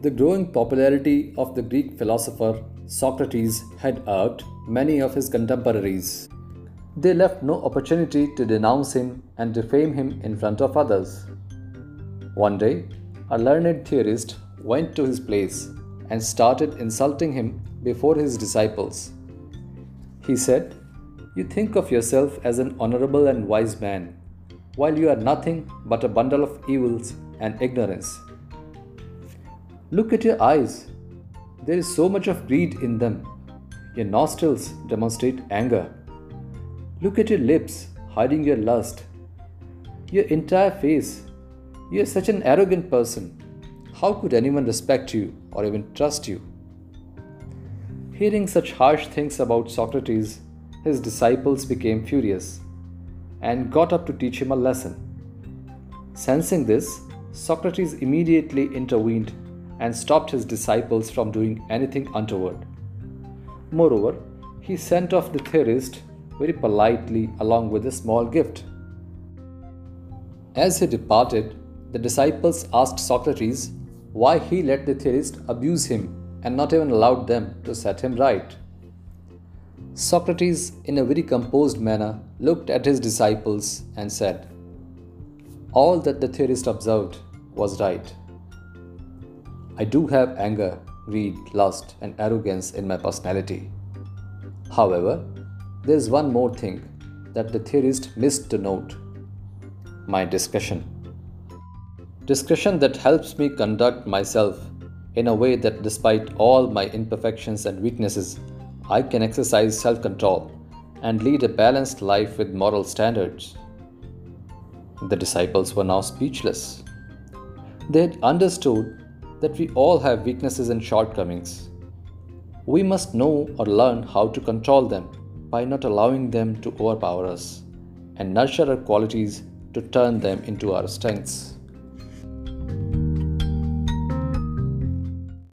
The growing popularity of the Greek philosopher Socrates had irked many of his contemporaries. They left no opportunity to denounce him and defame him in front of others. One day, a learned theorist went to his place and started insulting him before his disciples. He said, You think of yourself as an honorable and wise man, while you are nothing but a bundle of evils and ignorance. Look at your eyes. There is so much of greed in them. Your nostrils demonstrate anger. Look at your lips, hiding your lust. Your entire face. You are such an arrogant person. How could anyone respect you or even trust you? Hearing such harsh things about Socrates, his disciples became furious and got up to teach him a lesson. Sensing this, Socrates immediately intervened and stopped his disciples from doing anything untoward. Moreover, he sent off the theorist very politely along with a small gift. As he departed, the disciples asked Socrates why he let the theorist abuse him and not even allowed them to set him right. Socrates, in a very composed manner, looked at his disciples and said, All that the theorist observed was right. I do have anger, greed, lust, and arrogance in my personality. However, there's one more thing that the theorist missed to note my discretion. Discretion that helps me conduct myself in a way that, despite all my imperfections and weaknesses, I can exercise self control and lead a balanced life with moral standards. The disciples were now speechless. They had understood that we all have weaknesses and shortcomings. We must know or learn how to control them by not allowing them to overpower us and nurture our qualities to turn them into our strengths.